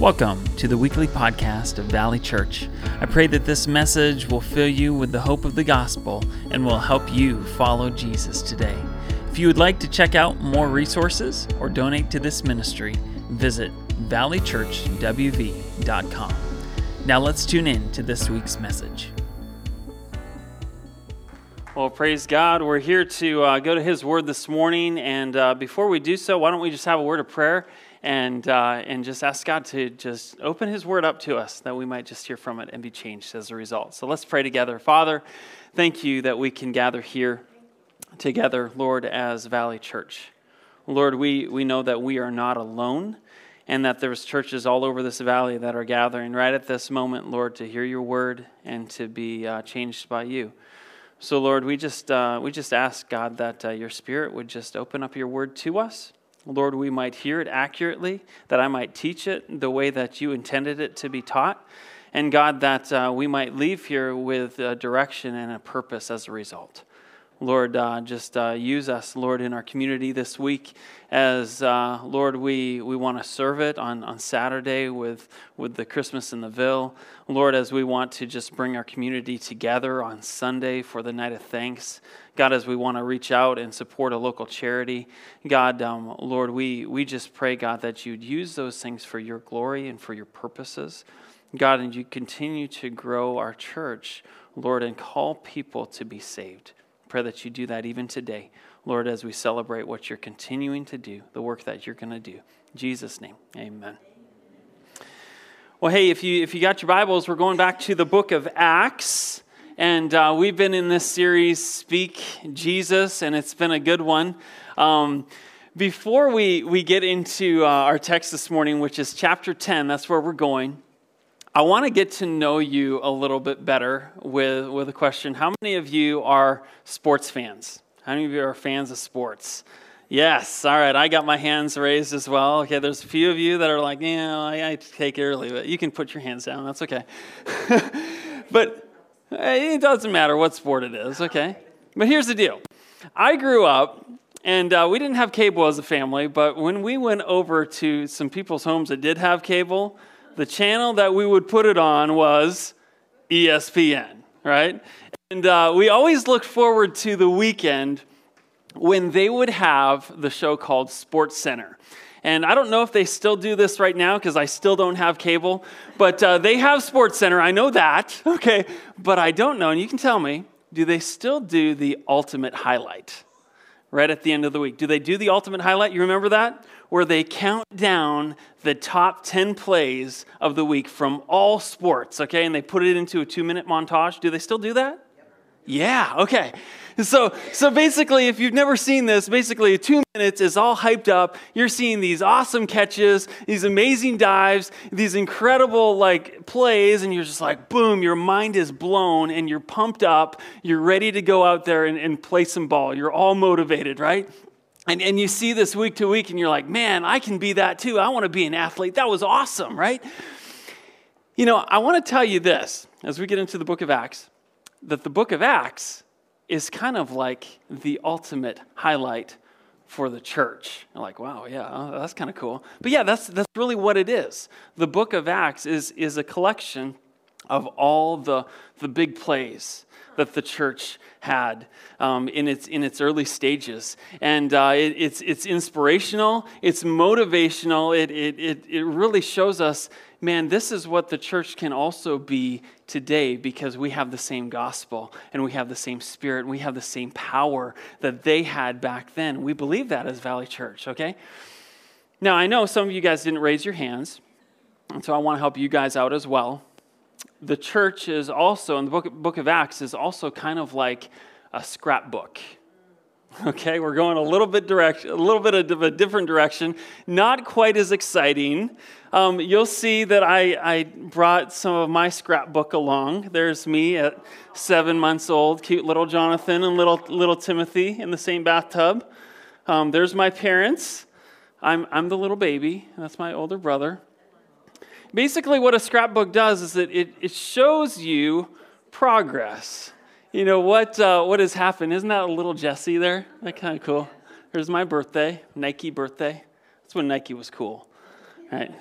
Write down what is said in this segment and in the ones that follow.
Welcome to the weekly podcast of Valley Church. I pray that this message will fill you with the hope of the gospel and will help you follow Jesus today. If you would like to check out more resources or donate to this ministry, visit valleychurchwv.com. Now let's tune in to this week's message. Well, praise God. We're here to uh, go to His Word this morning. And uh, before we do so, why don't we just have a word of prayer and, uh, and just ask God to just open His Word up to us that we might just hear from it and be changed as a result. So let's pray together. Father, thank you that we can gather here together, Lord, as Valley Church. Lord, we, we know that we are not alone and that there's churches all over this valley that are gathering right at this moment, Lord, to hear your word and to be uh, changed by you. So, Lord, we just, uh, we just ask, God, that uh, your Spirit would just open up your word to us. Lord, we might hear it accurately, that I might teach it the way that you intended it to be taught. And God, that uh, we might leave here with a direction and a purpose as a result. Lord, uh, just uh, use us, Lord, in our community this week as, uh, Lord, we, we want to serve it on, on Saturday with, with the Christmas in the Ville. Lord, as we want to just bring our community together on Sunday for the night of thanks. God, as we want to reach out and support a local charity. God, um, Lord, we, we just pray, God, that you'd use those things for your glory and for your purposes. God, and you continue to grow our church, Lord, and call people to be saved. Pray that you do that even today, Lord, as we celebrate what you're continuing to do, the work that you're going to do. In Jesus' name, amen. Well, hey, if you, if you got your Bibles, we're going back to the book of Acts. And uh, we've been in this series, Speak Jesus, and it's been a good one. Um, before we, we get into uh, our text this morning, which is chapter 10, that's where we're going. I want to get to know you a little bit better with, with a question. How many of you are sports fans? How many of you are fans of sports? Yes, all right, I got my hands raised as well. Okay, there's a few of you that are like, yeah, I, I take it early, but you can put your hands down, that's okay. but it doesn't matter what sport it is, okay? But here's the deal I grew up and uh, we didn't have cable as a family, but when we went over to some people's homes that did have cable, the channel that we would put it on was ESPN, right? And uh, we always looked forward to the weekend when they would have the show called SportsCenter. And I don't know if they still do this right now because I still don't have cable, but uh, they have SportsCenter. I know that, okay? But I don't know, and you can tell me, do they still do the ultimate highlight right at the end of the week? Do they do the ultimate highlight? You remember that? Where they count down the top 10 plays of the week from all sports, okay? And they put it into a two minute montage. Do they still do that? Yeah, okay. So, so basically, if you've never seen this, basically, two minutes is all hyped up. You're seeing these awesome catches, these amazing dives, these incredible like plays, and you're just like, boom, your mind is blown and you're pumped up. You're ready to go out there and, and play some ball. You're all motivated, right? And, and you see this week to week, and you're like, man, I can be that too. I want to be an athlete. That was awesome, right? You know, I want to tell you this as we get into the book of Acts that the book of Acts is kind of like the ultimate highlight for the church. Like, wow, yeah, uh, that's kind of cool. But yeah, that's, that's really what it is. The book of Acts is, is a collection of all the, the big plays that the church had um, in, its, in its early stages. And uh, it, it's, it's inspirational, it's motivational, it, it, it, it really shows us man, this is what the church can also be today because we have the same gospel and we have the same spirit and we have the same power that they had back then. We believe that as Valley Church, okay? Now, I know some of you guys didn't raise your hands, and so I want to help you guys out as well the church is also, in the book, book of Acts, is also kind of like a scrapbook. Okay, we're going a little bit direction, a little bit of a different direction. Not quite as exciting. Um, you'll see that I, I brought some of my scrapbook along. There's me at seven months old, cute little Jonathan and little little Timothy in the same bathtub. Um, there's my parents. I'm I'm the little baby. That's my older brother basically, what a scrapbook does is that it, it shows you progress. You know, what, uh, what has happened. Isn't that a little Jesse there? That kind of cool. Here's my birthday, Nike birthday. That's when Nike was cool, right?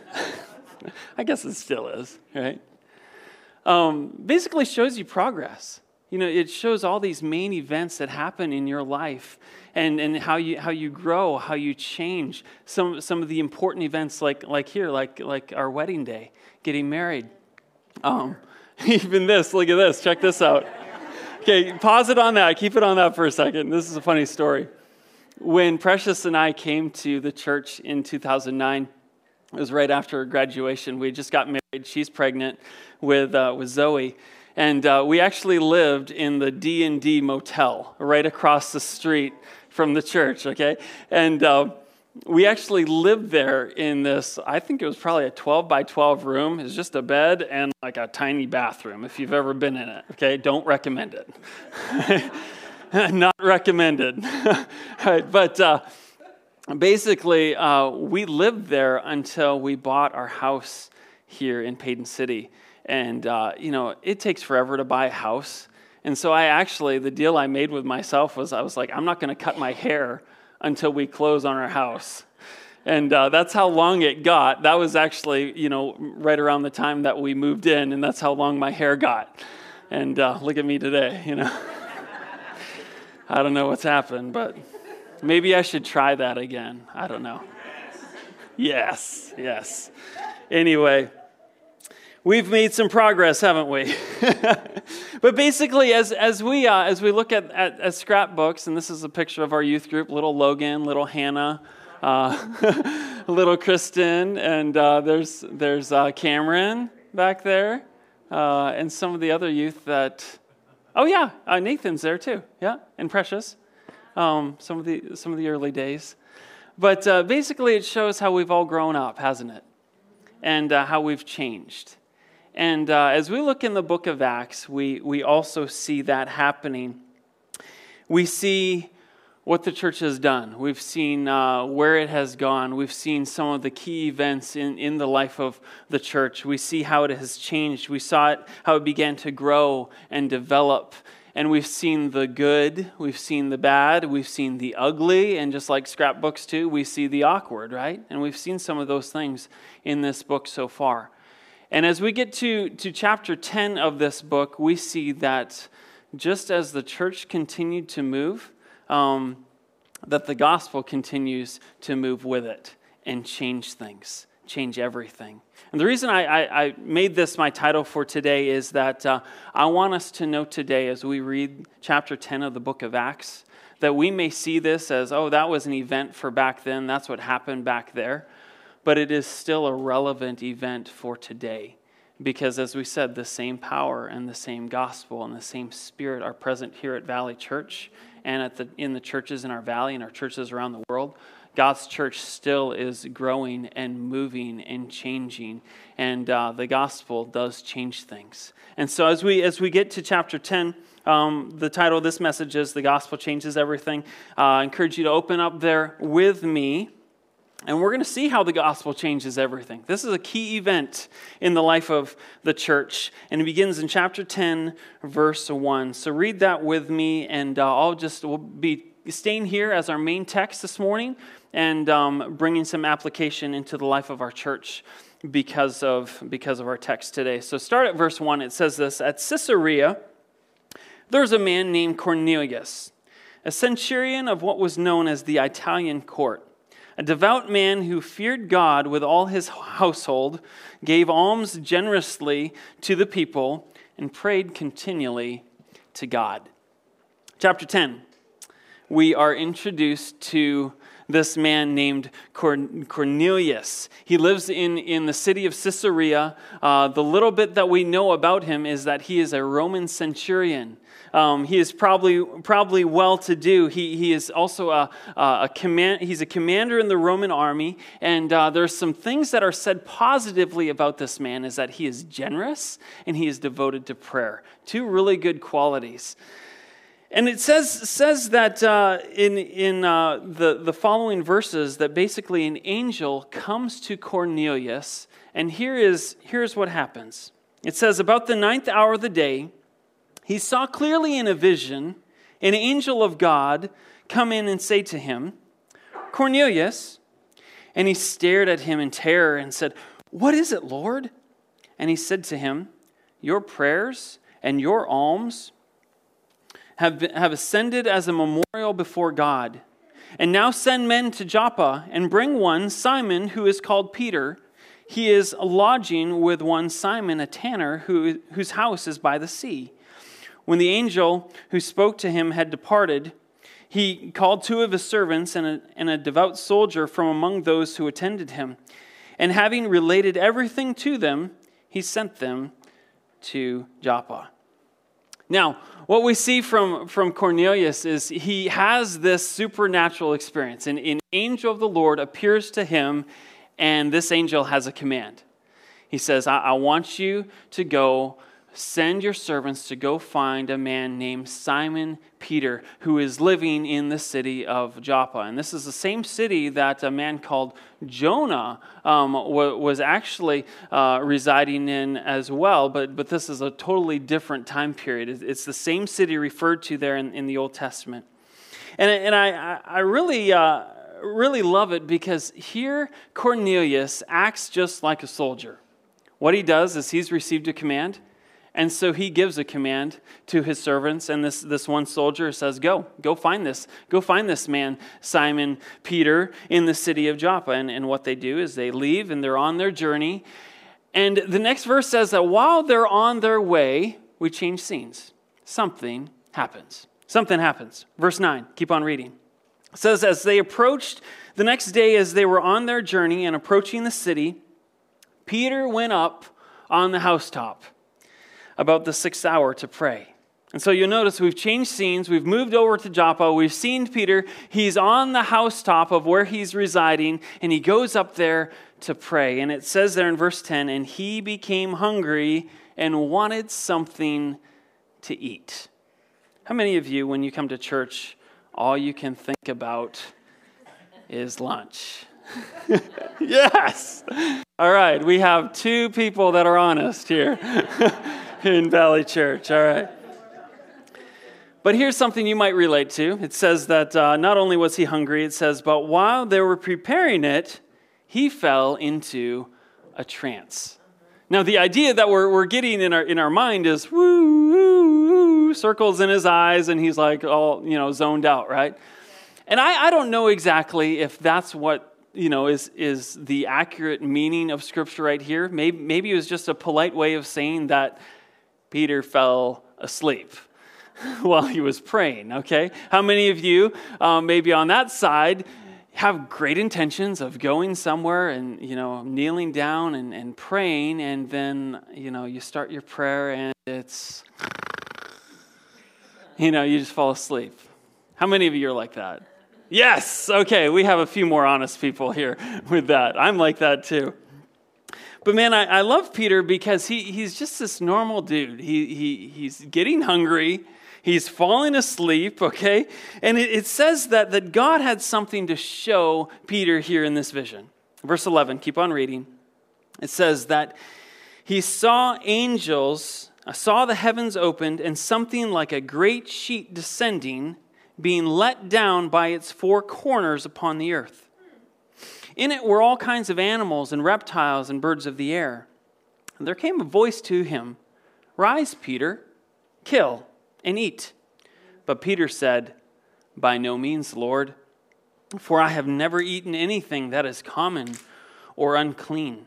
I guess it still is, right? Um, basically shows you progress. You know, it shows all these main events that happen in your life and, and how, you, how you grow, how you change. Some, some of the important events, like, like here, like, like our wedding day, getting married. Um, even this, look at this, check this out. Okay, pause it on that, keep it on that for a second. This is a funny story. When Precious and I came to the church in 2009, it was right after graduation. We just got married. She's pregnant with, uh, with Zoe and uh, we actually lived in the D&D motel right across the street from the church, okay? And uh, we actually lived there in this, I think it was probably a 12 by 12 room. It's just a bed and like a tiny bathroom if you've ever been in it, okay? Don't recommend it. Not recommended. but uh, basically, uh, we lived there until we bought our house here in Paden City. And, uh, you know, it takes forever to buy a house. And so I actually, the deal I made with myself was I was like, I'm not going to cut my hair until we close on our house. And uh, that's how long it got. That was actually, you know, right around the time that we moved in, and that's how long my hair got. And uh, look at me today, you know. I don't know what's happened, but maybe I should try that again. I don't know. Yes, yes. Anyway, we've made some progress, haven't we? but basically, as, as, we, uh, as we look at, at, at, scrapbooks, and this is a picture of our youth group little Logan, little Hannah, uh, little Kristen, and uh, there's, there's uh, Cameron back there, uh, and some of the other youth that, oh yeah, uh, Nathan's there too, yeah, and Precious, um, some, of the, some of the early days. But basically, it shows how we've all grown up, hasn't it? And how we've changed. And uh, as we look in the book of Acts, we, we also see that happening. We see what the church has done. We've seen uh, where it has gone. We've seen some of the key events in, in the life of the church. We see how it has changed. We saw it, how it began to grow and develop. And we've seen the good, we've seen the bad, we've seen the ugly, and just like scrapbooks too, we see the awkward, right? And we've seen some of those things in this book so far. And as we get to, to chapter 10 of this book, we see that just as the church continued to move, um, that the gospel continues to move with it and change things, change everything. And the reason I, I, I made this my title for today is that uh, I want us to know today, as we read chapter 10 of the book of Acts, that we may see this as, oh, that was an event for back then, that's what happened back there but it is still a relevant event for today. Because, as we said, the same power and the same gospel and the same spirit are present here at Valley Church and at the, in the churches in our valley and our churches around the world. God's church still is growing and moving and changing, and uh, the gospel does change things. And so, as we as we get to chapter ten, um, the title of this message is "The Gospel Changes Everything." Uh, I encourage you to open up there with me and we're going to see how the gospel changes everything. This is a key event in the life of the church. And it begins in chapter 10, verse 1. So read that with me, and uh, I'll just we'll be staying here as our main text this morning and um, bringing some application into the life of our church because of, because of our text today. So start at verse 1. It says this At Caesarea, there's a man named Cornelius, a centurion of what was known as the Italian Cohort a devout man who feared God with all his household, gave alms generously to the people, and prayed continually to God. Chapter 10, we are introduced to this man named Cornelius. He lives in, in the city of Caesarea. Uh, the little bit that we know about him is that he is a Roman centurion. Um, he is probably, probably well to do. He, he is also a, a, command, he's a commander in the Roman army. And uh, there's some things that are said positively about this man is that he is generous and he is devoted to prayer. Two really good qualities. And it says, says that uh, in, in uh, the, the following verses that basically an angel comes to Cornelius, and here is, here's what happens. It says, About the ninth hour of the day, he saw clearly in a vision an angel of God come in and say to him, Cornelius. And he stared at him in terror and said, What is it, Lord? And he said to him, Your prayers and your alms have, been, have ascended as a memorial before God. And now send men to Joppa and bring one, Simon, who is called Peter. He is lodging with one Simon, a tanner, who, whose house is by the sea. When the angel who spoke to him had departed, he called two of his servants and a, and a devout soldier from among those who attended him. And having related everything to them, he sent them to Joppa. Now, what we see from, from Cornelius is he has this supernatural experience. And an angel of the Lord appears to him, and this angel has a command. He says, I, I want you to go Send your servants to go find a man named Simon Peter, who is living in the city of Joppa. And this is the same city that a man called Jonah um, was actually uh, residing in as well, but, but this is a totally different time period. It's the same city referred to there in, in the Old Testament. And, and I, I really. Uh, really love it because here Cornelius acts just like a soldier. What he does is he's received a command and so he gives a command to his servants, and this, this one soldier says, Go, go find this. Go find this man, Simon Peter, in the city of Joppa. And, and what they do is they leave and they're on their journey. And the next verse says that while they're on their way, we change scenes. Something happens. Something happens. Verse 9, keep on reading. It says, As they approached the next day, as they were on their journey and approaching the city, Peter went up on the housetop about the sixth hour to pray. And so you'll notice we've changed scenes. We've moved over to Joppa. We've seen Peter. He's on the housetop of where he's residing, and he goes up there to pray. And it says there in verse 10 and he became hungry and wanted something to eat. How many of you, when you come to church, all you can think about is lunch? yes! All right, we have two people that are honest here. in Valley Church. All right. But here's something you might relate to. It says that uh, not only was he hungry, it says, but while they were preparing it, he fell into a trance. Now, the idea that we're, we're getting in our, in our mind is woo, woo, woo, circles in his eyes, and he's like all, you know, zoned out, right? And I, I don't know exactly if that's what, you know, is, is the accurate meaning of Scripture right here. Maybe, maybe it was just a polite way of saying that Peter fell asleep while he was praying, okay? How many of you, um, maybe on that side, have great intentions of going somewhere and, you know, kneeling down and, and praying, and then, you know, you start your prayer and it's, you know, you just fall asleep? How many of you are like that? Yes, okay, we have a few more honest people here with that. I'm like that too. But man, I, I love Peter because he, he's just this normal dude. He, he, he's getting hungry. He's falling asleep, okay? And it, it says that, that God had something to show Peter here in this vision. Verse 11, keep on reading. It says that he saw angels, uh, saw the heavens opened, and something like a great sheet descending, being let down by its four corners upon the earth. In it were all kinds of animals and reptiles and birds of the air. And there came a voice to him Rise, Peter, kill and eat. But Peter said, By no means, Lord, for I have never eaten anything that is common or unclean.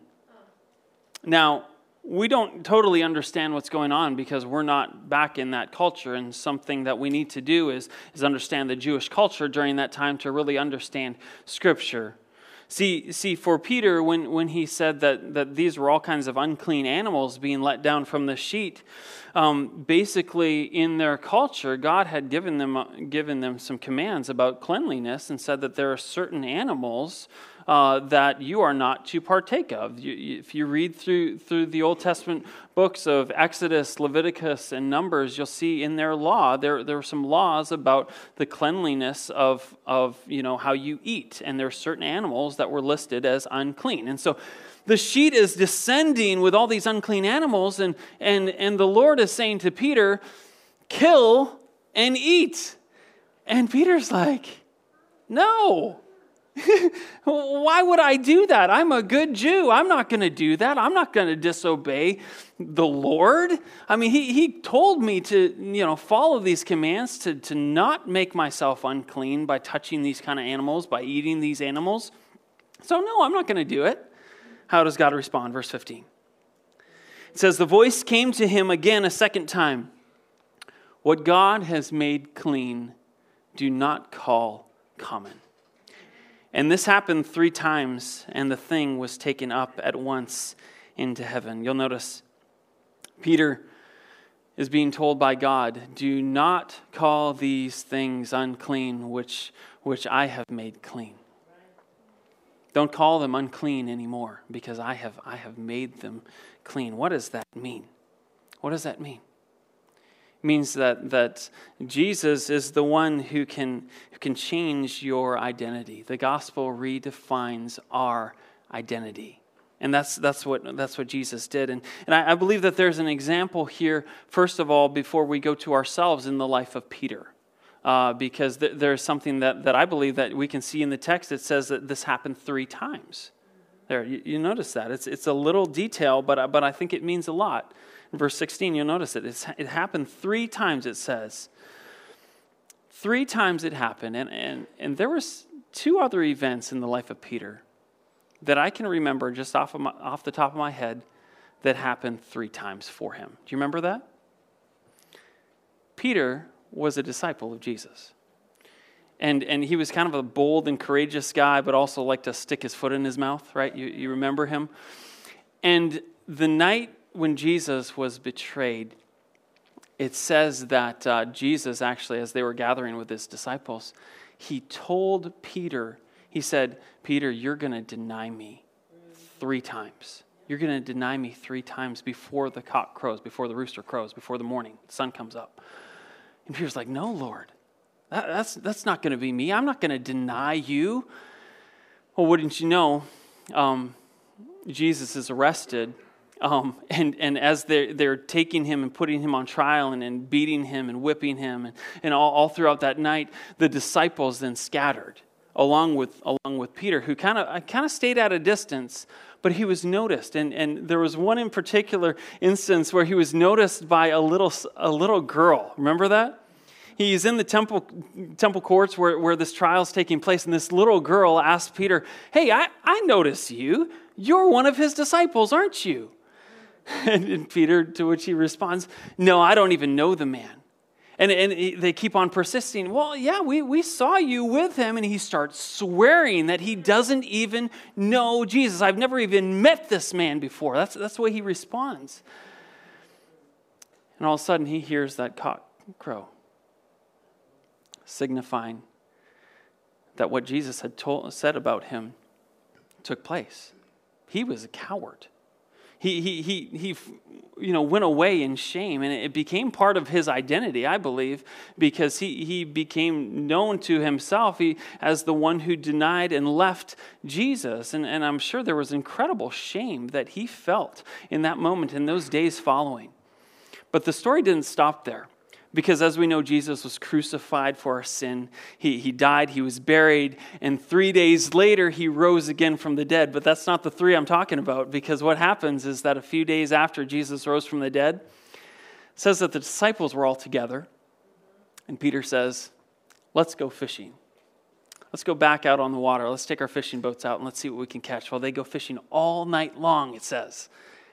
Now, we don't totally understand what's going on because we're not back in that culture. And something that we need to do is, is understand the Jewish culture during that time to really understand Scripture. See, see, for Peter, when, when he said that, that these were all kinds of unclean animals being let down from the sheet, um, basically in their culture, God had given them, given them some commands about cleanliness and said that there are certain animals uh, that you are not to partake of. You, if you read through, through the Old Testament books of Exodus, Leviticus, and Numbers, you'll see in their law, there, there are some laws about the cleanliness of, of you know, how you eat. And there are certain animals that were listed as unclean. And so the sheet is descending with all these unclean animals, and, and, and the Lord is saying to Peter, Kill and eat. And Peter's like, No, Why would I do that? I'm a good Jew. I'm not going to do that. I'm not going to disobey the Lord. I mean, he, he told me to, you know, follow these commands, to, to not make myself unclean by touching these kind of animals, by eating these animals. So, no, I'm not going to do it. How does God respond? Verse 15. It says, The voice came to him again a second time. What God has made clean, do not call common. And this happened three times, and the thing was taken up at once into heaven. You'll notice Peter is being told by God, Do not call these things unclean, which, which I have made clean. Don't call them unclean anymore, because I have, I have made them clean. What does that mean? What does that mean? Means that, that Jesus is the one who can, who can change your identity. The gospel redefines our identity. And that's, that's, what, that's what Jesus did. And, and I, I believe that there's an example here, first of all, before we go to ourselves in the life of Peter. Uh, because th- there's something that, that I believe that we can see in the text that says that this happened three times. There, you, you notice that. It's, it's a little detail, but, but I think it means a lot verse 16, you'll notice it. It's, it happened three times, it says. Three times it happened. And, and, and there was two other events in the life of Peter that I can remember just off, of my, off the top of my head that happened three times for him. Do you remember that? Peter was a disciple of Jesus. And, and he was kind of a bold and courageous guy, but also liked to stick his foot in his mouth, right? You, you remember him? And the night when Jesus was betrayed, it says that uh, Jesus, actually, as they were gathering with his disciples, he told Peter, he said, Peter, you're going to deny me three times. You're going to deny me three times before the cock crows, before the rooster crows, before the morning, the sun comes up. And Peter's like, No, Lord, that, that's, that's not going to be me. I'm not going to deny you. Well, wouldn't you know, um, Jesus is arrested um, and, and as they're, they're taking him and putting him on trial and, and beating him and whipping him, and, and all, all throughout that night, the disciples then scattered along with, along with Peter, who kind of kind of stayed at a distance, but he was noticed. And, and there was one in particular instance where he was noticed by a little, a little girl. Remember that? He's in the temple, temple courts where, where this trial is taking place, and this little girl asked Peter, Hey, I, I notice you. You're one of his disciples, aren't you? And Peter, to which he responds, No, I don't even know the man. And, and they keep on persisting. Well, yeah, we, we saw you with him. And he starts swearing that he doesn't even know Jesus. I've never even met this man before. That's, that's the way he responds. And all of a sudden, he hears that cock crow, signifying that what Jesus had told, said about him took place. He was a coward he, he, he, he you know, went away in shame, and it became part of his identity, I believe, because he, he became known to himself he, as the one who denied and left Jesus. And, and I'm sure there was incredible shame that he felt in that moment, in those days following. But the story didn't stop there. Because as we know, Jesus was crucified for our sin. He, he died, he was buried, and three days later, he rose again from the dead. But that's not the three I'm talking about, because what happens is that a few days after Jesus rose from the dead, says that the disciples were all together. And Peter says, Let's go fishing. Let's go back out on the water. Let's take our fishing boats out and let's see what we can catch. Well, they go fishing all night long, it says,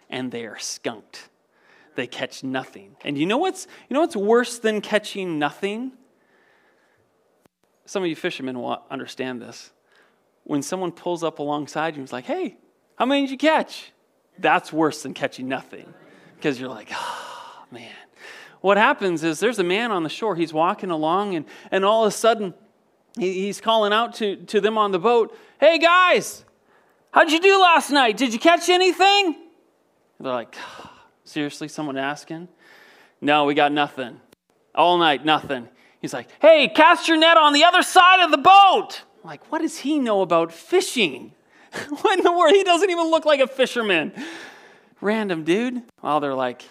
and they are skunked they catch nothing. And you know what's, you know what's worse than catching nothing? Some of you fishermen will understand this. When someone pulls up alongside you and is like, hey, how many did you catch? That's worse than catching nothing. Because you're like, oh, man. What happens is there's a man on the shore. He's walking along, and, and all of a sudden, he, he's calling out to, to them on the boat, hey, guys, how'd you do last night? Did you catch anything? And they're like, oh, Seriously, someone asking? No, we got nothing. All night, nothing. He's like, hey, cast your net on the other side of the boat. I'm like, what does he know about fishing? what in the world? He doesn't even look like a fisherman. Random dude. Well, they're like,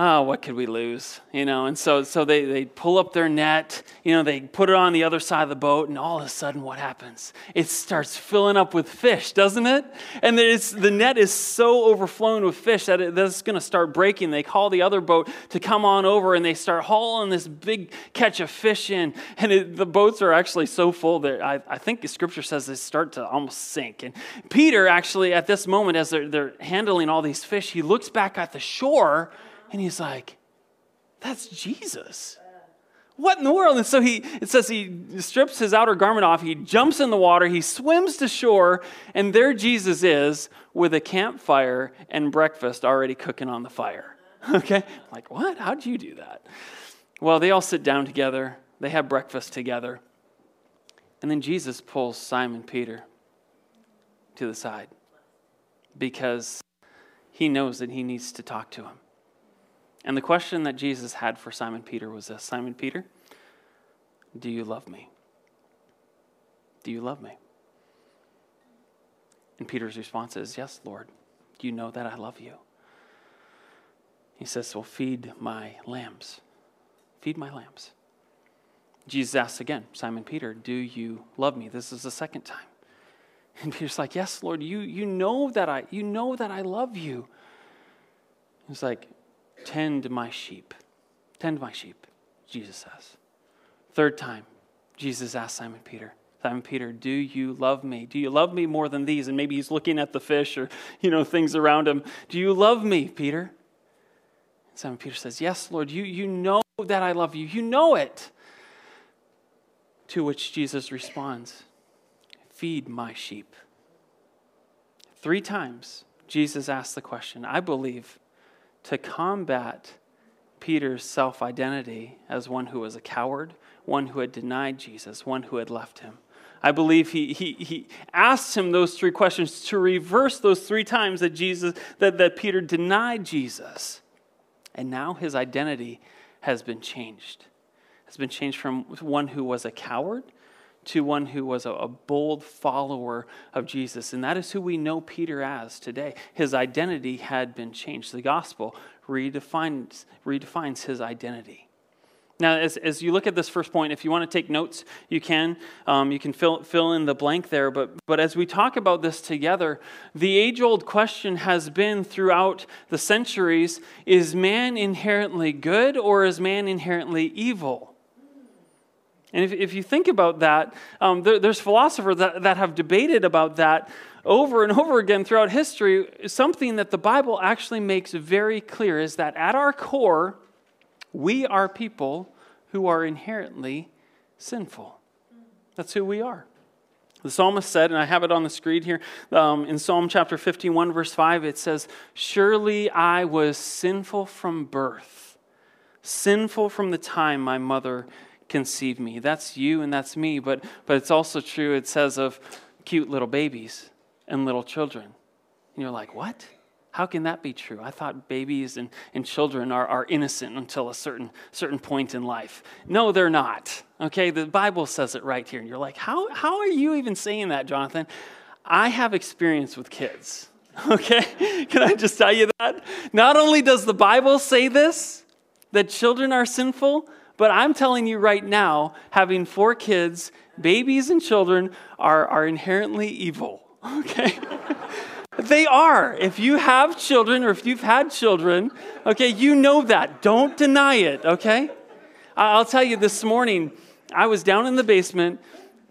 oh, what could we lose? You know, and so, so they, they pull up their net, you know, they put it on the other side of the boat, and all of a sudden, what happens? It starts filling up with fish, doesn't it? And the net is so overflowing with fish that it, that's going to start breaking. They call the other boat to come on over, and they start hauling this big catch of fish in, and it, the boats are actually so full that I, I think the scripture says they start to almost sink. And Peter, actually, at this moment, as they're, they're handling all these fish, he looks back at the shore and he's like, that's Jesus. What in the world? And so he, it says he strips his outer garment off, he jumps in the water, he swims to shore, and there Jesus is with a campfire and breakfast already cooking on the fire. Okay? Like, what? How'd you do that? Well, they all sit down together, they have breakfast together, and then Jesus pulls Simon Peter to the side because he knows that he needs to talk to him. And the question that Jesus had for Simon Peter was this Simon Peter, do you love me? Do you love me? And Peter's response is, Yes, Lord. You know that I love you. He says, Well, feed my lambs. Feed my lambs. Jesus asks again, Simon Peter, do you love me? This is the second time. And Peter's like, Yes, Lord, you, you know that I you know that I love you. He's like, Tend my sheep. Tend my sheep, Jesus says. Third time, Jesus asked Simon Peter, Simon Peter, do you love me? Do you love me more than these? And maybe he's looking at the fish or, you know, things around him. Do you love me, Peter? Simon Peter says, Yes, Lord, you, you know that I love you. You know it. To which Jesus responds, Feed my sheep. Three times, Jesus asked the question. I believe to combat Peter's self identity as one who was a coward, one who had denied Jesus, one who had left him. I believe he, he, he asked him those three questions to reverse those three times that, Jesus, that, that Peter denied Jesus. And now his identity has been changed. Has been changed from one who was a coward to one who was a, bold follower of Jesus. And that is who we know Peter as today. His identity had been changed. The gospel redefines, redefines his identity. Now, as, as you look at this first point, if you want to take notes, you can. Um, you can fill, fill in the blank there. But, but as we talk about this together, the age old question has been throughout the centuries is man inherently good or is man inherently evil? And if, if you think about that, um, there, there's philosophers that, that have debated about that over and over again throughout history. Something that the Bible actually makes very clear is that at our core, we are people who are inherently sinful. That's who we are. The psalmist said, and I have it on the screen here um, in Psalm chapter 51, verse 5, it says, Surely I was sinful from birth, sinful from the time my mother conceive me. That's you and that's me, but, but it's also true, it says, of cute little babies and little children. And you're like, what? How can that be true? I thought babies and, and children are, are innocent until a certain, certain point in life. No, they're not. Okay, the Bible says it right here. And you're like, how, how are you even saying that, Jonathan? I have experience with kids. Okay, can I just tell you that? Not only does the Bible say this, that children are sinful, but I'm telling you right now, having four kids, babies and children are, are inherently evil, okay? they are. If you have children or if you've had children, okay, you know that. Don't deny it, okay? I'll tell you this morning, I was down in the basement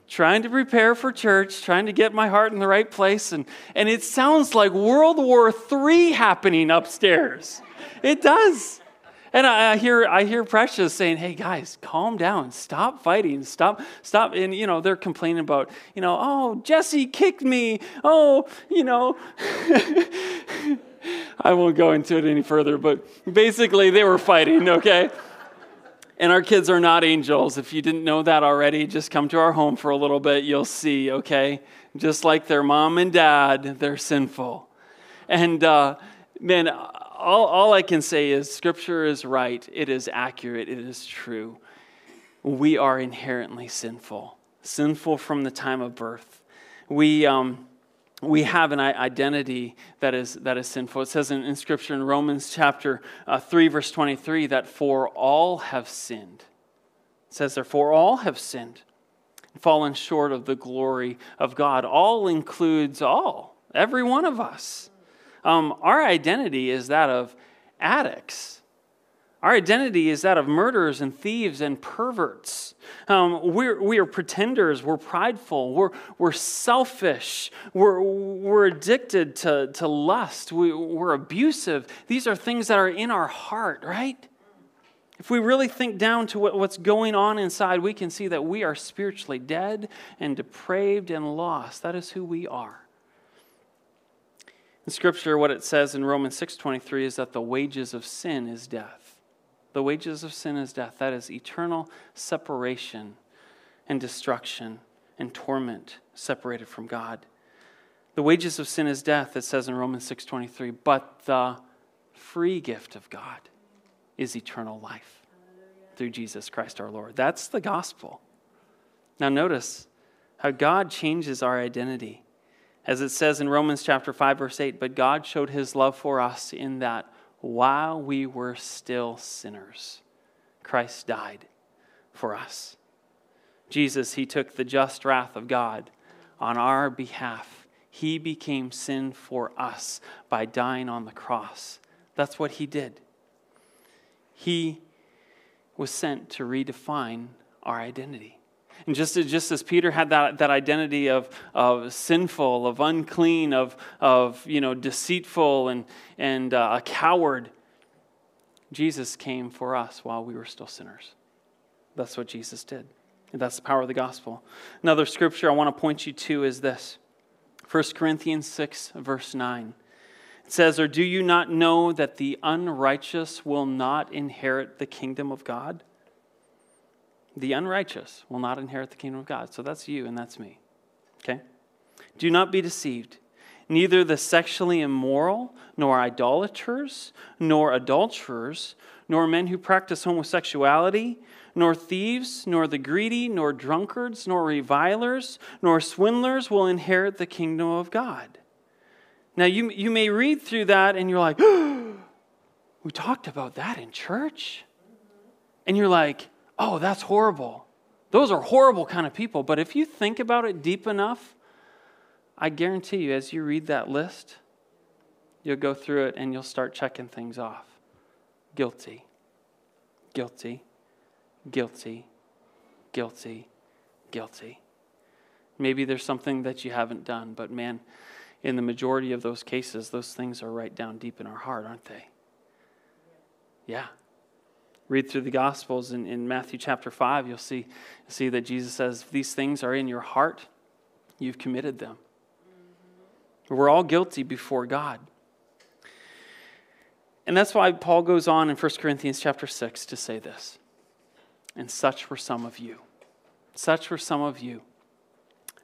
trying to prepare for church, trying to get my heart in the right place, and, and it sounds like World War III happening upstairs. It does. And I, I, hear, I hear Precious saying, hey guys, calm down, stop fighting, stop, stop. And, you know, they're complaining about, you know, oh, Jesse kicked me. Oh, you know. I won't go into it any further, but basically they were fighting, okay? And our kids are not angels. If you didn't know that already, just come to our home for a little bit, you'll see, okay? Just like their mom and dad, they're sinful. And, uh, man, all, all I can say is Scripture is right, it is accurate, it is true. We are inherently sinful, sinful from the time of birth. We, um, we have an identity that is, that is sinful. It says in, in Scripture in Romans chapter uh, 3, verse 23, that for all have sinned. It says, therefore, all have sinned, fallen short of the glory of God. All includes all, every one of us. Um, our identity is that of addicts our identity is that of murderers and thieves and perverts. Um, we're, we are pretenders. We're prideful. We're, we're selfish. We're, we're addicted to, to lust. We, we're abusive. These are things that are in our heart, right? If we really think down to what, what's going on inside, we can see that we are spiritually dead and depraved and lost. That is who we are. In Scripture, what it says in Romans 6.23 is that the wages of sin is death. The wages of sin is death. That is eternal separation and destruction and torment separated from God. The wages of sin is death, it says in Romans 6:23, but the free gift of God is eternal life through Jesus Christ our Lord. That's the gospel. Now notice how God changes our identity. As it says in Romans chapter 5 verse 8, but God showed his love for us in that while we were still sinners, Christ died for us. Jesus, He took the just wrath of God on our behalf. He became sin for us by dying on the cross. That's what He did. He was sent to redefine our identity. And just as, just as Peter had that, that identity of, of sinful, of unclean, of, of you know, deceitful, and, and uh, a coward, Jesus came for us while we were still sinners. That's what Jesus did. And that's the power of the gospel. Another scripture I want to point you to is this 1 Corinthians 6, verse 9. It says, Or do you not know that the unrighteous will not inherit the kingdom of God? The unrighteous will not inherit the kingdom of God. So that's you and that's me. Okay? Do not be deceived. Neither the sexually immoral, nor idolaters, nor adulterers, nor men who practice homosexuality, nor thieves, nor the greedy, nor drunkards, nor revilers, nor swindlers will inherit the kingdom of God. Now, you, you may read through that and you're like, we talked about that in church? And you're like, oh, that's horrible. Those are horrible kind of people. But if you think about it deep enough, I guarantee you, as you read that list, you'll go through it and you'll start checking things off. Guilty, guilty, guilty, guilty, guilty. Maybe there's something that you haven't done, but man, in the majority of those cases, those things are right down deep in our heart, aren't they? Yeah read through the Gospels in, in Matthew chapter 5, you'll see, see that Jesus says, These things are in your heart, you've committed them. We're all guilty before God. And that's why Paul goes on in 1 Corinthians chapter 6 to say this. And such were some of you. Such were some of you.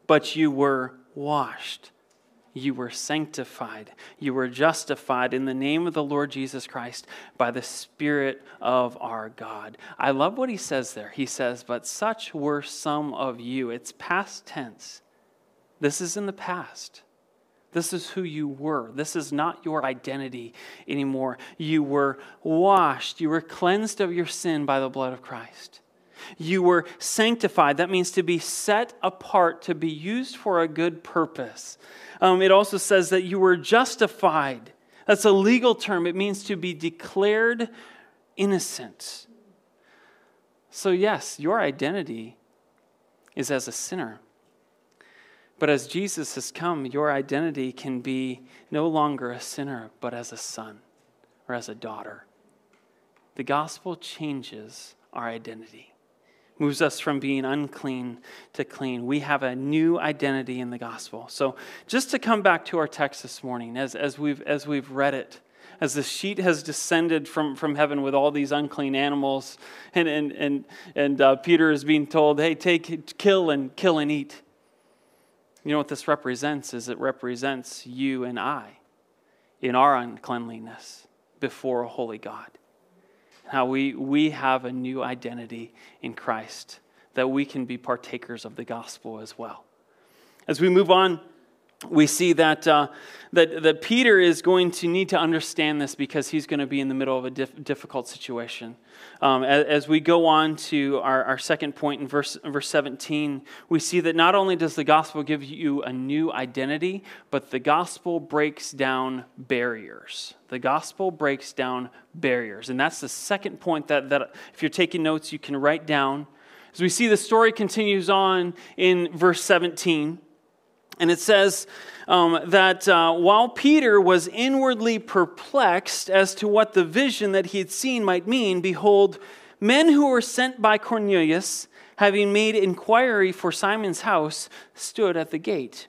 But you were washed you were sanctified. You were justified in the name of the Lord Jesus Christ by the Spirit of our God. I love what he says there. He says, But such were some of you. It's past tense. This is in the past. This is who you were. This is not your identity anymore. You were washed. You were cleansed of your sin by the blood of Christ. You were sanctified. That means to be set apart, to be used for a good purpose. Um, it also says that you were justified. That's a legal term, it means to be declared innocent. So, yes, your identity is as a sinner. But as Jesus has come, your identity can be no longer a sinner, but as a son or as a daughter. The gospel changes our identity moves us from being unclean to clean. We have a new identity in the gospel. So, just to come back to our text this morning, as, as, we've, as we've read it, as the sheet has descended from, from heaven with all these unclean animals, and, and, and, and uh, Peter is being told, hey, take, kill and kill and eat. You know what this represents is it represents you and I in our uncleanliness before a holy God how we, we have a new identity in Christ, that we can be partakers of the gospel as well. As we move on we see that, uh, that, that Peter is going to need to understand this because he's going to be in the middle of a difficult situation. Um, as, as, we go on to our, our second point in verse, verse 17, we see that not only does the gospel give you a new identity, but the gospel breaks down barriers. The gospel breaks down barriers. And that's the second point that, that if you're taking notes, you can write down. As we see the story continues on in verse 17, and it says um, that uh, while Peter was inwardly perplexed as to what the vision that he had seen might mean, behold, men who were sent by Cornelius, having made inquiry for Simon's house, stood at the gate.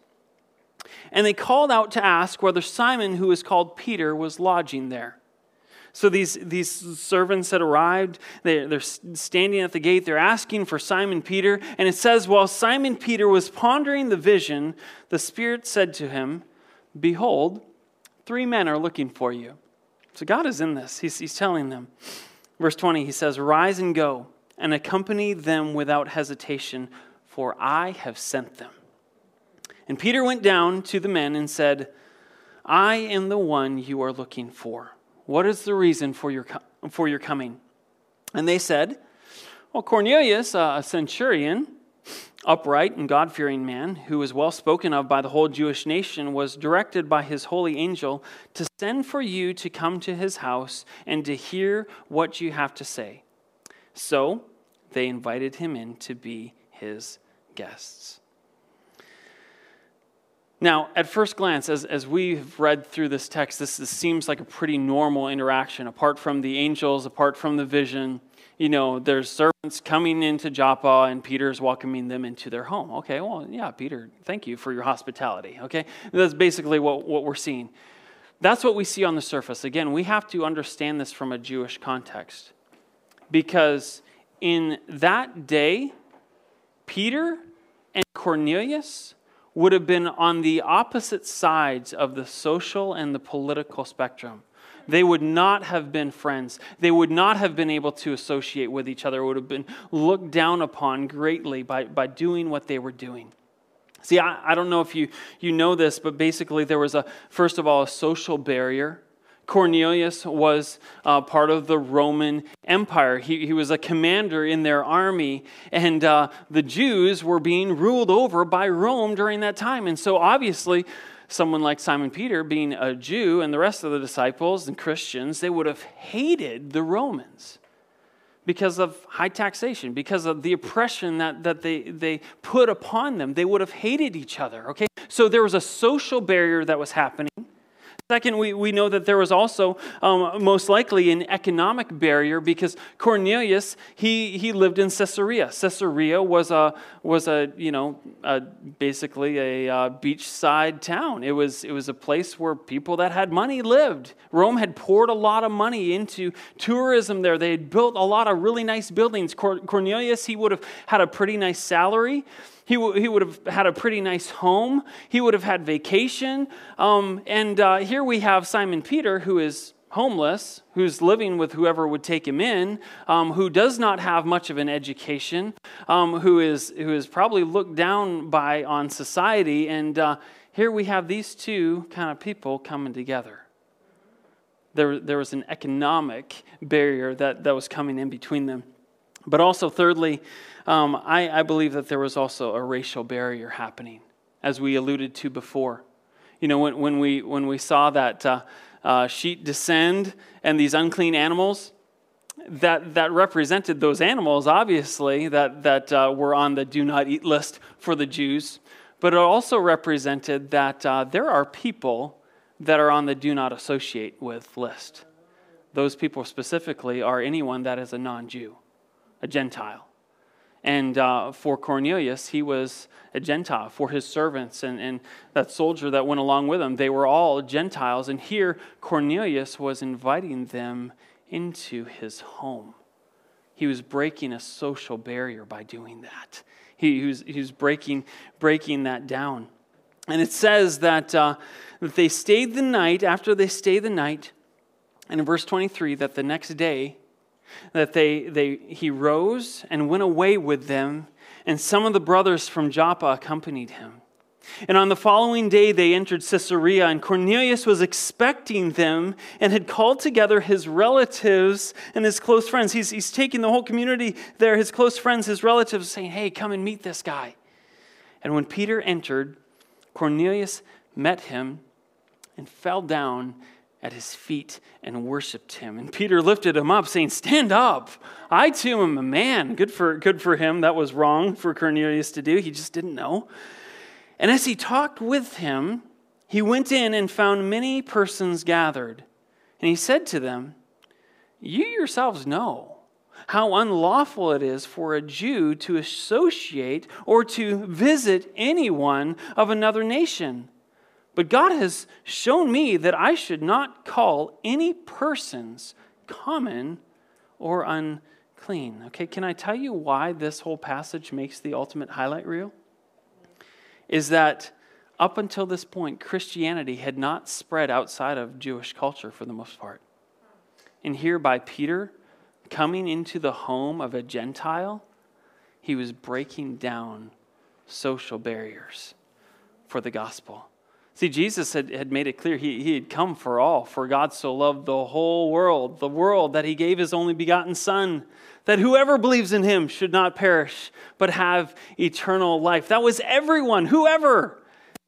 And they called out to ask whether Simon, who was called Peter, was lodging there. So these, these servants had arrived. They, they're standing at the gate. They're asking for Simon Peter. And it says, While Simon Peter was pondering the vision, the Spirit said to him, Behold, three men are looking for you. So God is in this. He's, he's telling them. Verse 20, he says, Rise and go, and accompany them without hesitation, for I have sent them. And Peter went down to the men and said, I am the one you are looking for. What is the reason for your, for your coming? And they said, Well, Cornelius, a centurion, upright and God fearing man, who was well spoken of by the whole Jewish nation, was directed by his holy angel to send for you to come to his house and to hear what you have to say. So they invited him in to be his guests. Now, at first glance, as, as we've read through this text, this, this seems like a pretty normal interaction. Apart from the angels, apart from the vision, you know, there's servants coming into Joppa and Peter's welcoming them into their home. Okay, well, yeah, Peter, thank you for your hospitality. Okay, that's basically what, what we're seeing. That's what we see on the surface. Again, we have to understand this from a Jewish context. Because in that day, Peter and Cornelius would have been on the opposite sides of the social and the political spectrum. They would not have been friends. They would not have been able to associate with each other. Would have been looked down upon greatly by, by doing what they were doing. See, I, I don't know if you, you know this, but basically there was a, first of all, a social barrier Cornelius was uh, part of the Roman Empire. He, he was a commander in their army, and uh, the Jews were being ruled over by Rome during that time. And so, obviously, someone like Simon Peter, being a Jew, and the rest of the disciples and Christians, they would have hated the Romans because of high taxation, because of the oppression that, that they, they put upon them. They would have hated each other, okay? So there was a social barrier that was happening. Second, we, we know that there was also um, most likely an economic barrier because Cornelius, he, he lived in Caesarea. Caesarea was a, was a you know, a, basically a uh, beachside town. It was, it was a place where people that had money lived. Rome had poured a lot of money into tourism there. They had built a lot of really nice buildings. Cornelius, he would have had a pretty nice salary. He, w- he would have had a pretty nice home. He would have had vacation. Um, and uh, here we have Simon Peter, who is homeless, who's living with whoever would take him in, um, who does not have much of an education, um, who, is, who is probably looked down by on society. And uh, here we have these two kind of people coming together. There, there was an economic barrier that, that was coming in between them. But also, thirdly, um, I, I believe that there was also a racial barrier happening, as we alluded to before. You know, when, when, we, when we saw that uh, uh, sheet descend and these unclean animals, that, that represented those animals, obviously, that, that uh, were on the do not eat list for the Jews. But it also represented that uh, there are people that are on the do not associate with list. Those people specifically are anyone that is a non Jew a Gentile. And uh, for Cornelius, he was a Gentile. For his servants and, and that soldier that went along with him, they were all Gentiles. And here, Cornelius was inviting them into his home. He was breaking a social barrier by doing that. He, he, was, he was breaking, breaking that down. And it says that, uh, that they stayed the night, after they stayed the night, and in verse 23, that the next day, that they, they, he rose and went away with them, and some of the brothers from Joppa accompanied him. And on the following day, they entered Caesarea, and Cornelius was expecting them and had called together his relatives and his close friends. He's, he's taking the whole community there, his close friends, his relatives, saying, Hey, come and meet this guy. And when Peter entered, Cornelius met him and fell down at his feet and worshiped him. And Peter lifted him up, saying, Stand up. I too am a man. Good for, good for him. That was wrong for Cornelius to do. He just didn't know. And as he talked with him, he went in and found many persons gathered. And he said to them, You yourselves know how unlawful it is for a Jew to associate or to visit anyone of another nation. But God has shown me that I should not call any persons common or unclean. Okay, can I tell you why this whole passage makes the ultimate highlight reel? is that up until this point, Christianity had not spread outside of Jewish culture for the most part. And here, by Peter coming into the home of a Gentile, he was breaking down social barriers for the gospel. See, Jesus had, had made it clear he, he had come for all, for God so loved the whole world, the world, that he gave his only begotten Son, that whoever believes in him should not perish, but have eternal life. That was everyone, whoever.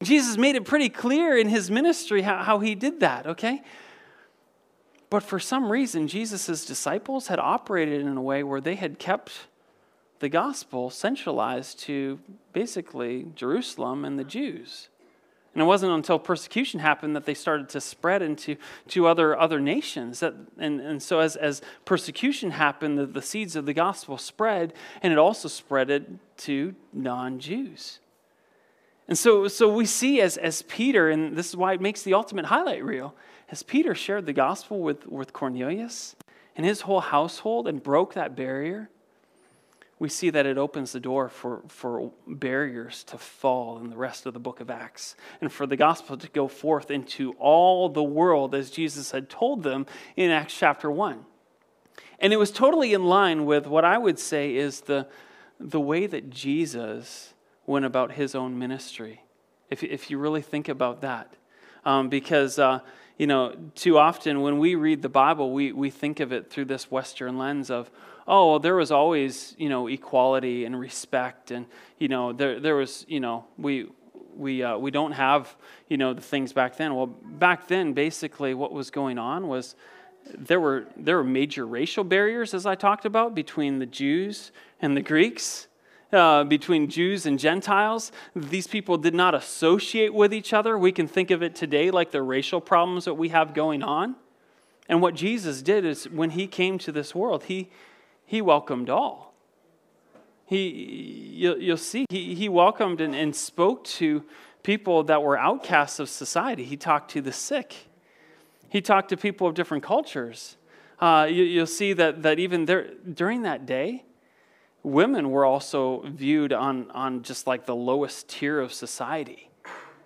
Jesus made it pretty clear in his ministry how, how he did that, okay? But for some reason, Jesus' disciples had operated in a way where they had kept the gospel centralized to basically Jerusalem and the Jews. And it wasn't until persecution happened that they started to spread into to other, other nations. That, and, and so, as, as persecution happened, the, the seeds of the gospel spread, and it also spread to non Jews. And so, so we see as, as Peter, and this is why it makes the ultimate highlight reel, as Peter shared the gospel with, with Cornelius and his whole household and broke that barrier, we see that it opens the door for, for barriers to fall in the rest of the book of Acts and for the gospel to go forth into all the world as Jesus had told them in Acts chapter 1. And it was totally in line with what I would say is the, the way that Jesus went about his own ministry, if, if you really think about that. Um, because, uh, you know, too often when we read the Bible, we, we think of it through this Western lens of, oh, well, there was always, you know, equality and respect. And, you know, there, there was, you know, we, we, uh, we don't have, you know, the things back then. Well, back then, basically, what was going on was there were, there were major racial barriers, as I talked about, between the Jews and the Greeks. Uh, between Jews and Gentiles. These people did not associate with each other. We can think of it today like the racial problems that we have going on. And what Jesus did is when he came to this world, he, he welcomed all. He, you'll, see, he, he welcomed and, and spoke to people that were outcasts of society. He talked to the sick. He talked to people of different cultures. Uh, you, will see that, that even there, during that day, women were also viewed on, on just like the lowest tier of society.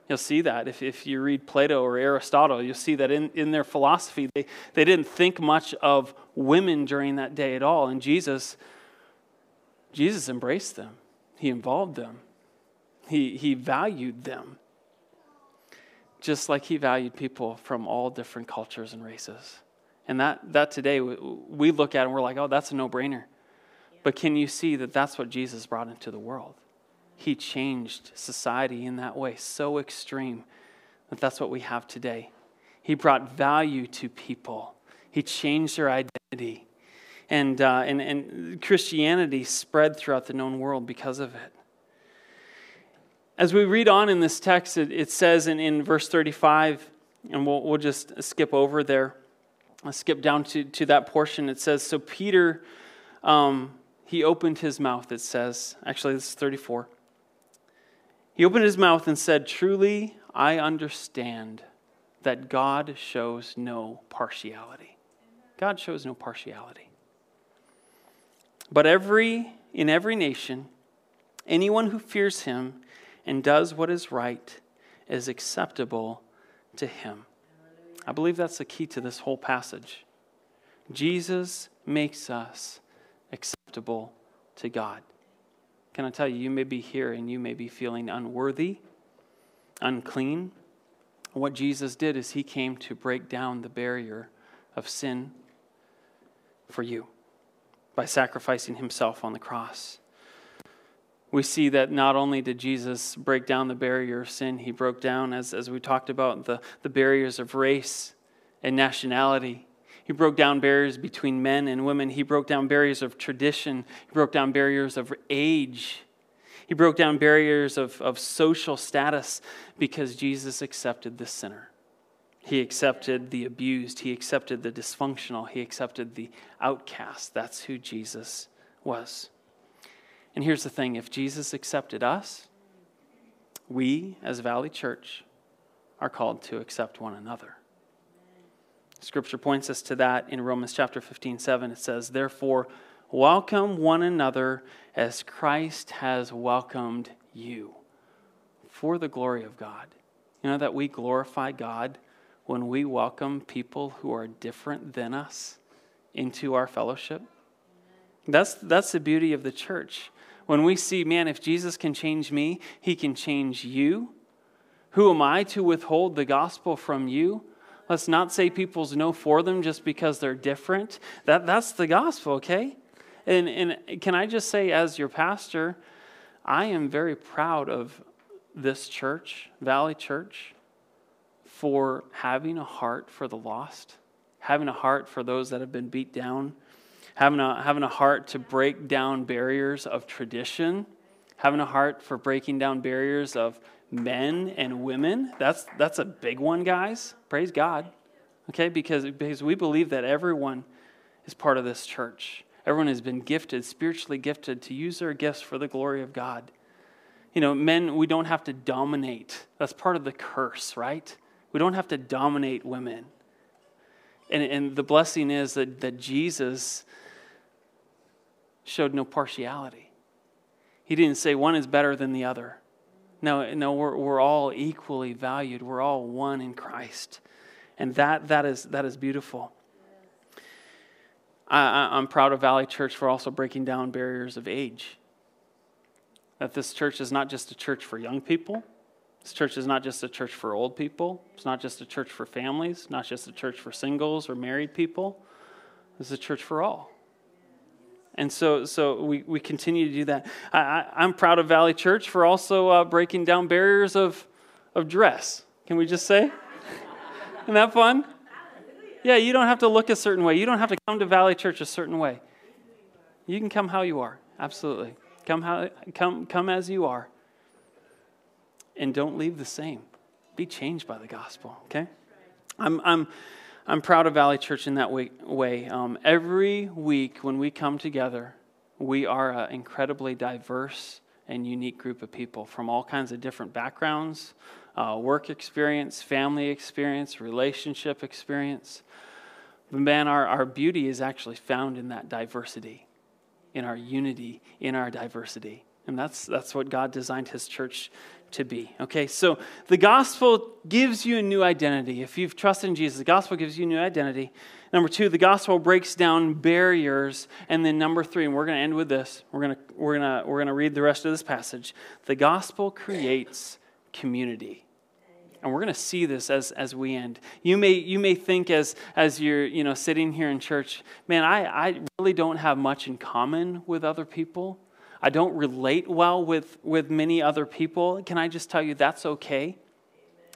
You'll see that. If, if you read Plato or Aristotle, you'll see that in, in their philosophy, they, they didn't think much of women during that day at all. And Jesus, Jesus embraced them, He involved them, He, he valued them, just like He valued people from all different cultures and races. And that, that today, we, look at and we're like, oh, that's a no brainer. But can you see that that's what Jesus brought into the world? He changed society in that way, so extreme that that's what we have today. He brought value to people, He changed their identity. And, uh, and, and Christianity spread throughout the known world because of it. As we read on in this text, it, it says in, in verse 35, and we'll, we'll just skip over there, I'll skip down to, to that portion. It says, So Peter, um, he opened his mouth, it says. Actually, this is 34. He opened his mouth and said, Truly, I understand that God shows no partiality. God shows no partiality. But every in every nation, anyone who fears him and does what is right is acceptable to him. I believe that's the key to this whole passage. Jesus makes us acceptable to God. Can I tell you, you may be here and you may be feeling unworthy. unclean. What Jesus did is he came to break down the barrier of sin for you by sacrificing himself on the cross. We see that not only did Jesus break down the barrier of sin, he broke down, as, as we talked about, the, the barriers of race and nationality. He broke down barriers between men and women. He broke down barriers of tradition. He broke down barriers of age. He broke down barriers of, of social status because Jesus accepted the sinner. He accepted the abused. He accepted the dysfunctional. He accepted the outcast. That's who Jesus was. And here's the thing if Jesus accepted us, we as Valley Church are called to accept one another. Scripture points us to that in Romans chapter 15, 7. It says, Therefore, welcome one another as Christ has welcomed you for the glory of God. You know that we glorify God when we welcome people who are different than us into our fellowship? That's, that's the beauty of the church. When we see, man, if Jesus can change me, he can change you. Who am I to withhold the gospel from you? Let's not say people's no for them just because they're different. That, that's the gospel, okay? And, and can I just say, as your pastor, I am very proud of this church, Valley Church for having a heart for the lost, having a heart for those that have been beat down, having a, having a heart to break down barriers of tradition, having a heart for breaking down barriers of men and women. That's, that's a big one, guys. Praise God. Okay, because, because we believe that everyone is part of this church. Everyone has been gifted, spiritually gifted, to use their gifts for the glory of God. You know, men, we don't have to dominate. That's part of the curse, right? We don't have to dominate women. And, and the blessing is that, that Jesus showed no partiality. He didn't say one is better than the other. No, no we're, we're all equally valued. We're all one in Christ. And that, that, is, that is beautiful. I, I'm proud of Valley Church for also breaking down barriers of age. That this church is not just a church for young people, this church is not just a church for old people. It's not just a church for families, not just a church for singles or married people. It's a church for all. And so, so we, we continue to do that. I, am proud of Valley Church for also uh, breaking down barriers of, of dress. Can we just say? Isn't that fun? Yeah, you don't have to look a certain way. You don't have to come to Valley Church a certain way. You can come how you are. Absolutely. Come, how, come, come as you are and don't leave the same. Be changed by the gospel, okay? I'm, I'm, I'm proud of Valley Church in that way. Um, every week when we come together, we are an incredibly diverse and unique group of people from all kinds of different backgrounds, uh, work experience, family experience, relationship experience. But man, our, our beauty is actually found in that diversity, in our unity, in our diversity. And that's, that's what God designed his church to be. Okay, so the gospel gives you a new identity. If you've trusted in Jesus, the gospel gives you a new identity. Number two, the gospel breaks down barriers. And then number three, and we're going to end with this. We're going to, we're going to, we're going to read the rest of this passage. The gospel creates community. And we're going to see this as, as we end. You may, you may think as, as you're you know, sitting here in church, man, I, I really don't have much in common with other people. I don't relate well with, with many other people, can I just tell you that's okay?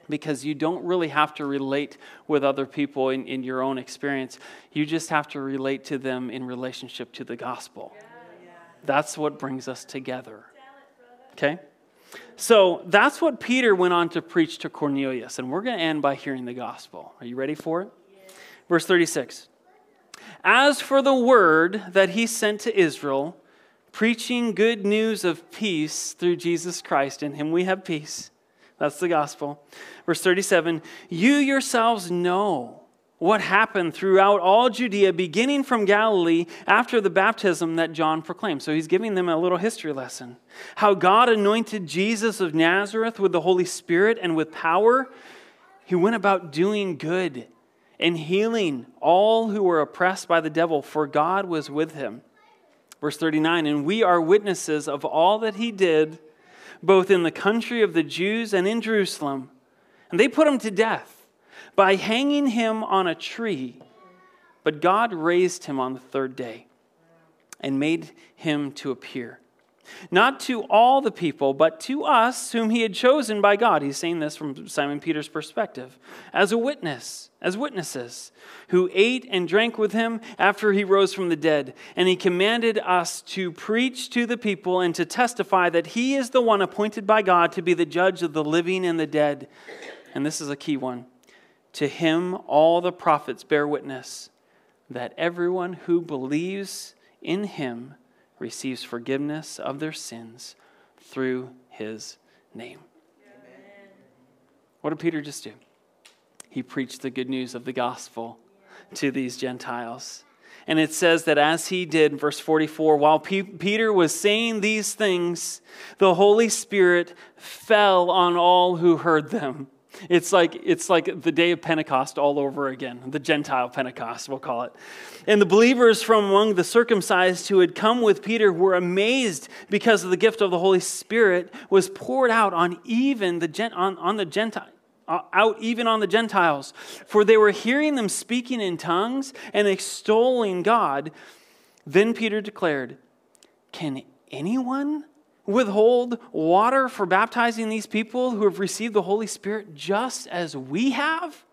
Because you don't really have to relate with other people in, in your own experience. You just have to relate to them in relationship to the gospel. That's what brings us together. Okay? So that's what Peter went on to preach to Cornelius. And we're going to end by hearing the gospel. Are you ready for it? Verse 36. As for the word that he sent to Israel, preaching good news of peace through Jesus Christ. In him we have peace. That's the gospel. Verse 37 You yourselves know what happened throughout all Judea, beginning from Galilee after the baptism that John proclaimed. So he's giving them a little history lesson. How God anointed Jesus of Nazareth with the Holy Spirit and with power. He went about doing good and healing all who were oppressed by the devil, for God was with him. Verse 39 And we are witnesses of all that he did both in the country of the Jews and in Jerusalem. And they put him to death by hanging him on a tree. But God raised him on the third day and made him to appear not to all the people, but to us whom he had chosen by God. He's saying this from Simon Peter's perspective as a witness, as witnesses, who ate and drank with him after he rose from the dead. And he commanded us to preach to the people and to testify that he is the one appointed by God to be the judge of the living and the dead. And this is a key one. To him, all the prophets bear witness that everyone who believes in him receives forgiveness of their sins through his name. Amen. What did Peter just do? He preached the good news of the gospel to these Gentiles. And it says that as he did, verse 44, while P- Peter was saying these things, the Holy Spirit fell on all who heard them. It's like, it's like the day of Pentecost all over again, the Gentile Pentecost, we'll call it. And the believers from among the circumcised who had come with Peter were amazed because of the gift of the Holy Spirit was poured out on even the, on, on the Gentile. Uh, out even on the Gentiles, for they were hearing them speaking in tongues and extolling God. Then Peter declared, Can anyone withhold water for baptizing these people who have received the Holy Spirit just as we have?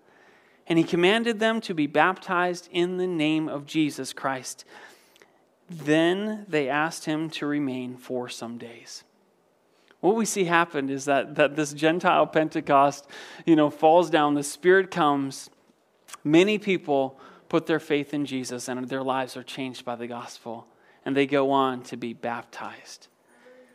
And he commanded them to be baptized in the name of Jesus Christ. Then they asked him to remain for some days. What we see happen is that, that this Gentile Pentecost, you know, falls down, the Spirit comes, many people put their faith in Jesus and their lives are changed by the gospel, and they go on to be baptized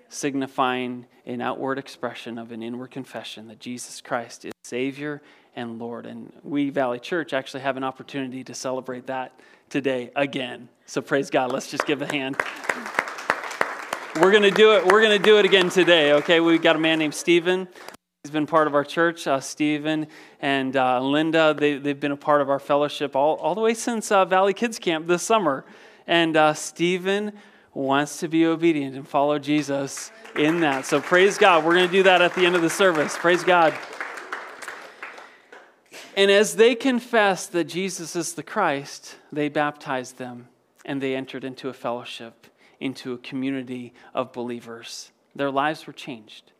signifying an outward expression of an inward confession that Jesus Christ is Savior and Lord. And we, Valley Church, actually have an opportunity to celebrate that today again. So praise God. Let's just give a hand. We're going to do it. We're going to do it again today, okay? We've got a man named Stephen. He's been part of our church, uh, Stephen and uh, Linda. They, they've been a part of our fellowship all, all the way since uh, Valley Kids Camp this summer. And uh, Stephen wants to be obedient and follow Jesus in that. So praise God. We're going to do that at the end of the service. Praise God. And as they confessed that Jesus is the Christ, they baptized them and they entered into a fellowship, into a community of believers. Their lives were changed.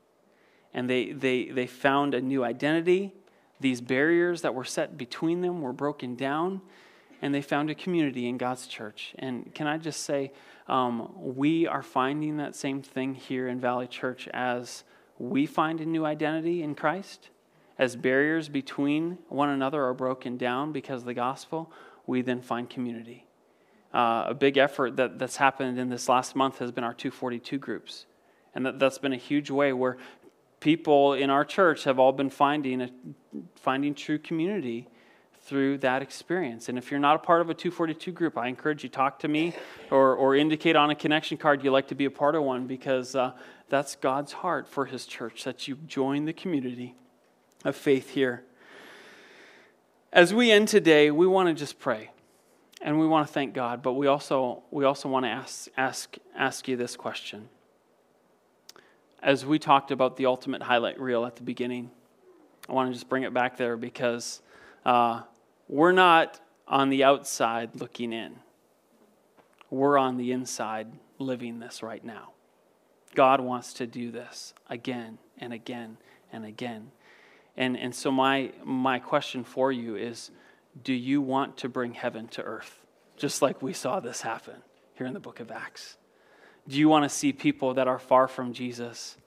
And they, they, they found a new identity. These barriers that were set between them were broken down. And they found a community in God's church. And can I just say, um, we are finding that same thing here in Valley Church as we find a new identity in Christ. As barriers between one another are broken down because of the gospel, we then find community. Uh, a big effort that, that's happened in this last month has been our 242 groups. And that, that's been a huge way where people in our church have all been finding, a, finding true community through that experience. And if you're not a part of a 242 group, I encourage you talk to me or, or indicate on a connection card you'd like to be a part of one because uh, that's God's heart for His church, that you join the community of faith here. As we end today, we want to just pray and we want to thank God, but we also, we also want to ask, ask, ask you this question. As we talked about the ultimate highlight reel at the beginning, I want to just bring it back there because uh, we're not on the outside looking in, we're on the inside living this right now. God wants to do this again and again and again. And, and so, my, my question for you is do you want to bring heaven to earth? Just like we saw this happen here in the book of Acts. Do you want to see people that are far from Jesus,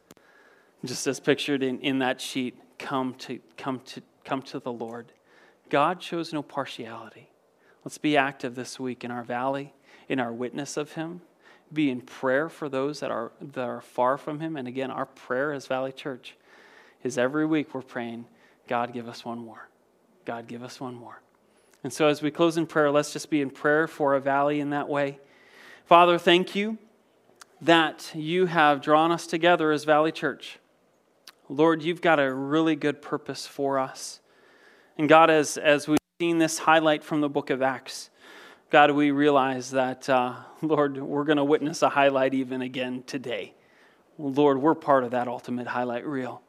just as pictured in, in that sheet, come to, come, to, come to the Lord? God shows no partiality. Let's be active this week in our valley, in our witness of Him. Be in prayer for those that are, that are far from Him. And again, our prayer as Valley Church is every week we're praying, God, give us one more. God, give us one more. And so as we close in prayer, let's just be in prayer for a valley in that way. Father, thank you that you have drawn us together as Valley Church. Lord, you've got a really good purpose for us. And God, as, as we've seen this highlight from the book of Acts, God, we realize that, uh, Lord, we're going to witness a highlight even again today. Lord, we're part of that ultimate highlight reel.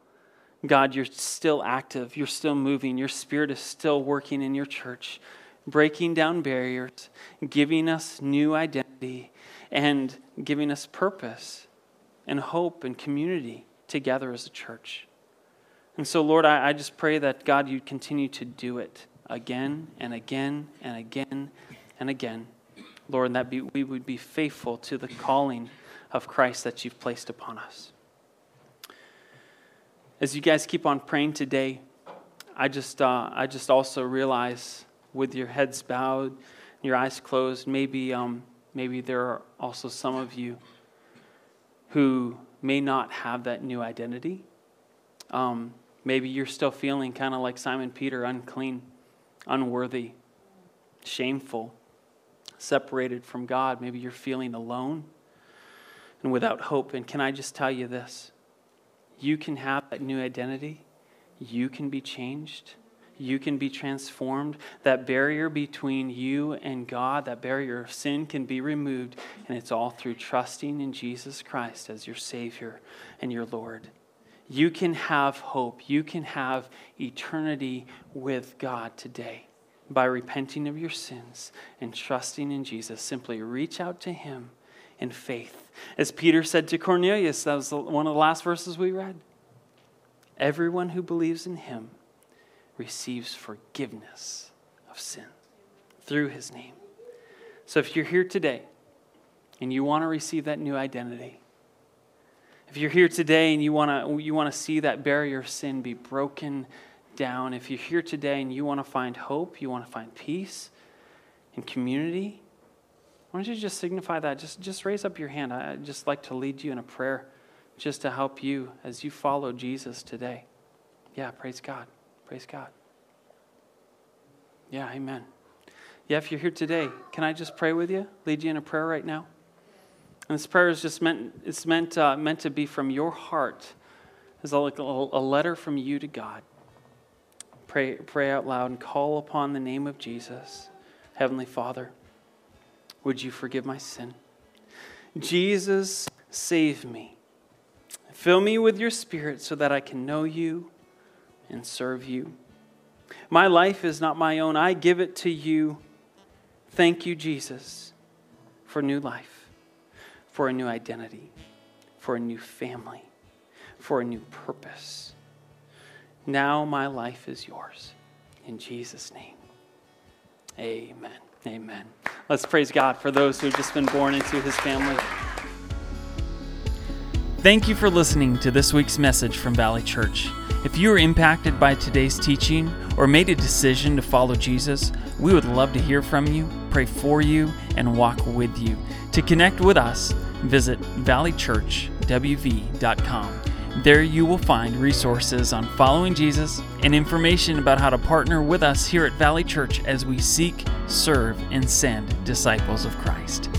God, you're still active, you're still moving, your spirit is still working in your church, breaking down barriers, giving us new identity, and giving us purpose and hope and community together as a church. And so, Lord, I, I just pray that, God, you continue to do it again and again and again and again. Lord, and that be, we would be faithful to the calling of Christ that you've placed upon us. As you guys keep on praying today, I just, uh, I just also realize with your heads bowed, your eyes closed, maybe, um, maybe there are also some of you who may not have that new identity. Um, maybe you're still feeling kind of like Simon Peter, unclean, unworthy, shameful, separated from God. Maybe you're feeling alone and without hope. And can I just tell you this? You can have that new identity, you can be changed. You can be transformed. That barrier between you and God, that barrier of sin, can be removed. And it's all through trusting in Jesus Christ as your Savior and your Lord. You can have hope. You can have eternity with God today by repenting of your sins and trusting in Jesus. Simply reach out to Him in faith. As Peter said to Cornelius, that was one of the last verses we read. Everyone who believes in him receives forgiveness of sin through his name. So if you're here today and you want to receive that new identity, if you're here today and you want to you want to see that barrier of sin be broken down, if you're here today and you want to find hope, you want to find peace and community, why don't you just signify that? Just, just raise up your hand. I'd just like to lead you in a prayer just to help you as you follow Jesus today. Yeah, praise God. Praise God. Yeah, amen. Yeah, if you're here today, can I just pray with you? Lead you in a prayer right now? And this prayer is just meant, it's meant, uh, meant to be from your heart. It's like a, a letter from you to God. Pray, pray out loud and call upon the name of Jesus. Heavenly Father. Would you forgive my sin? Jesus, save me. Fill me with your spirit so that I can know you and serve you. My life is not my own, I give it to you. Thank you, Jesus, for new life, for a new identity, for a new family, for a new purpose. Now my life is yours. In Jesus' name, amen. Amen. Let's praise God for those who have just been born into his family. Thank you for listening to this week's message from Valley Church. If you were impacted by today's teaching or made a decision to follow Jesus, we would love to hear from you, pray for you, and walk with you. To connect with us, visit valleychurchwv.com. There you will find resources on following Jesus and information about how to partner with us here at Valley Church as we seek, serve, and send disciples of Christ.